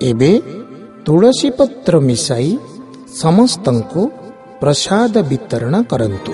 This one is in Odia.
ଏବେ ତୁଳସୀ ପତ୍ର ମିଶାଇ ସମସ୍ତଙ୍କୁ ପ୍ରସାଦ ବିତରଣ କରନ୍ତୁ।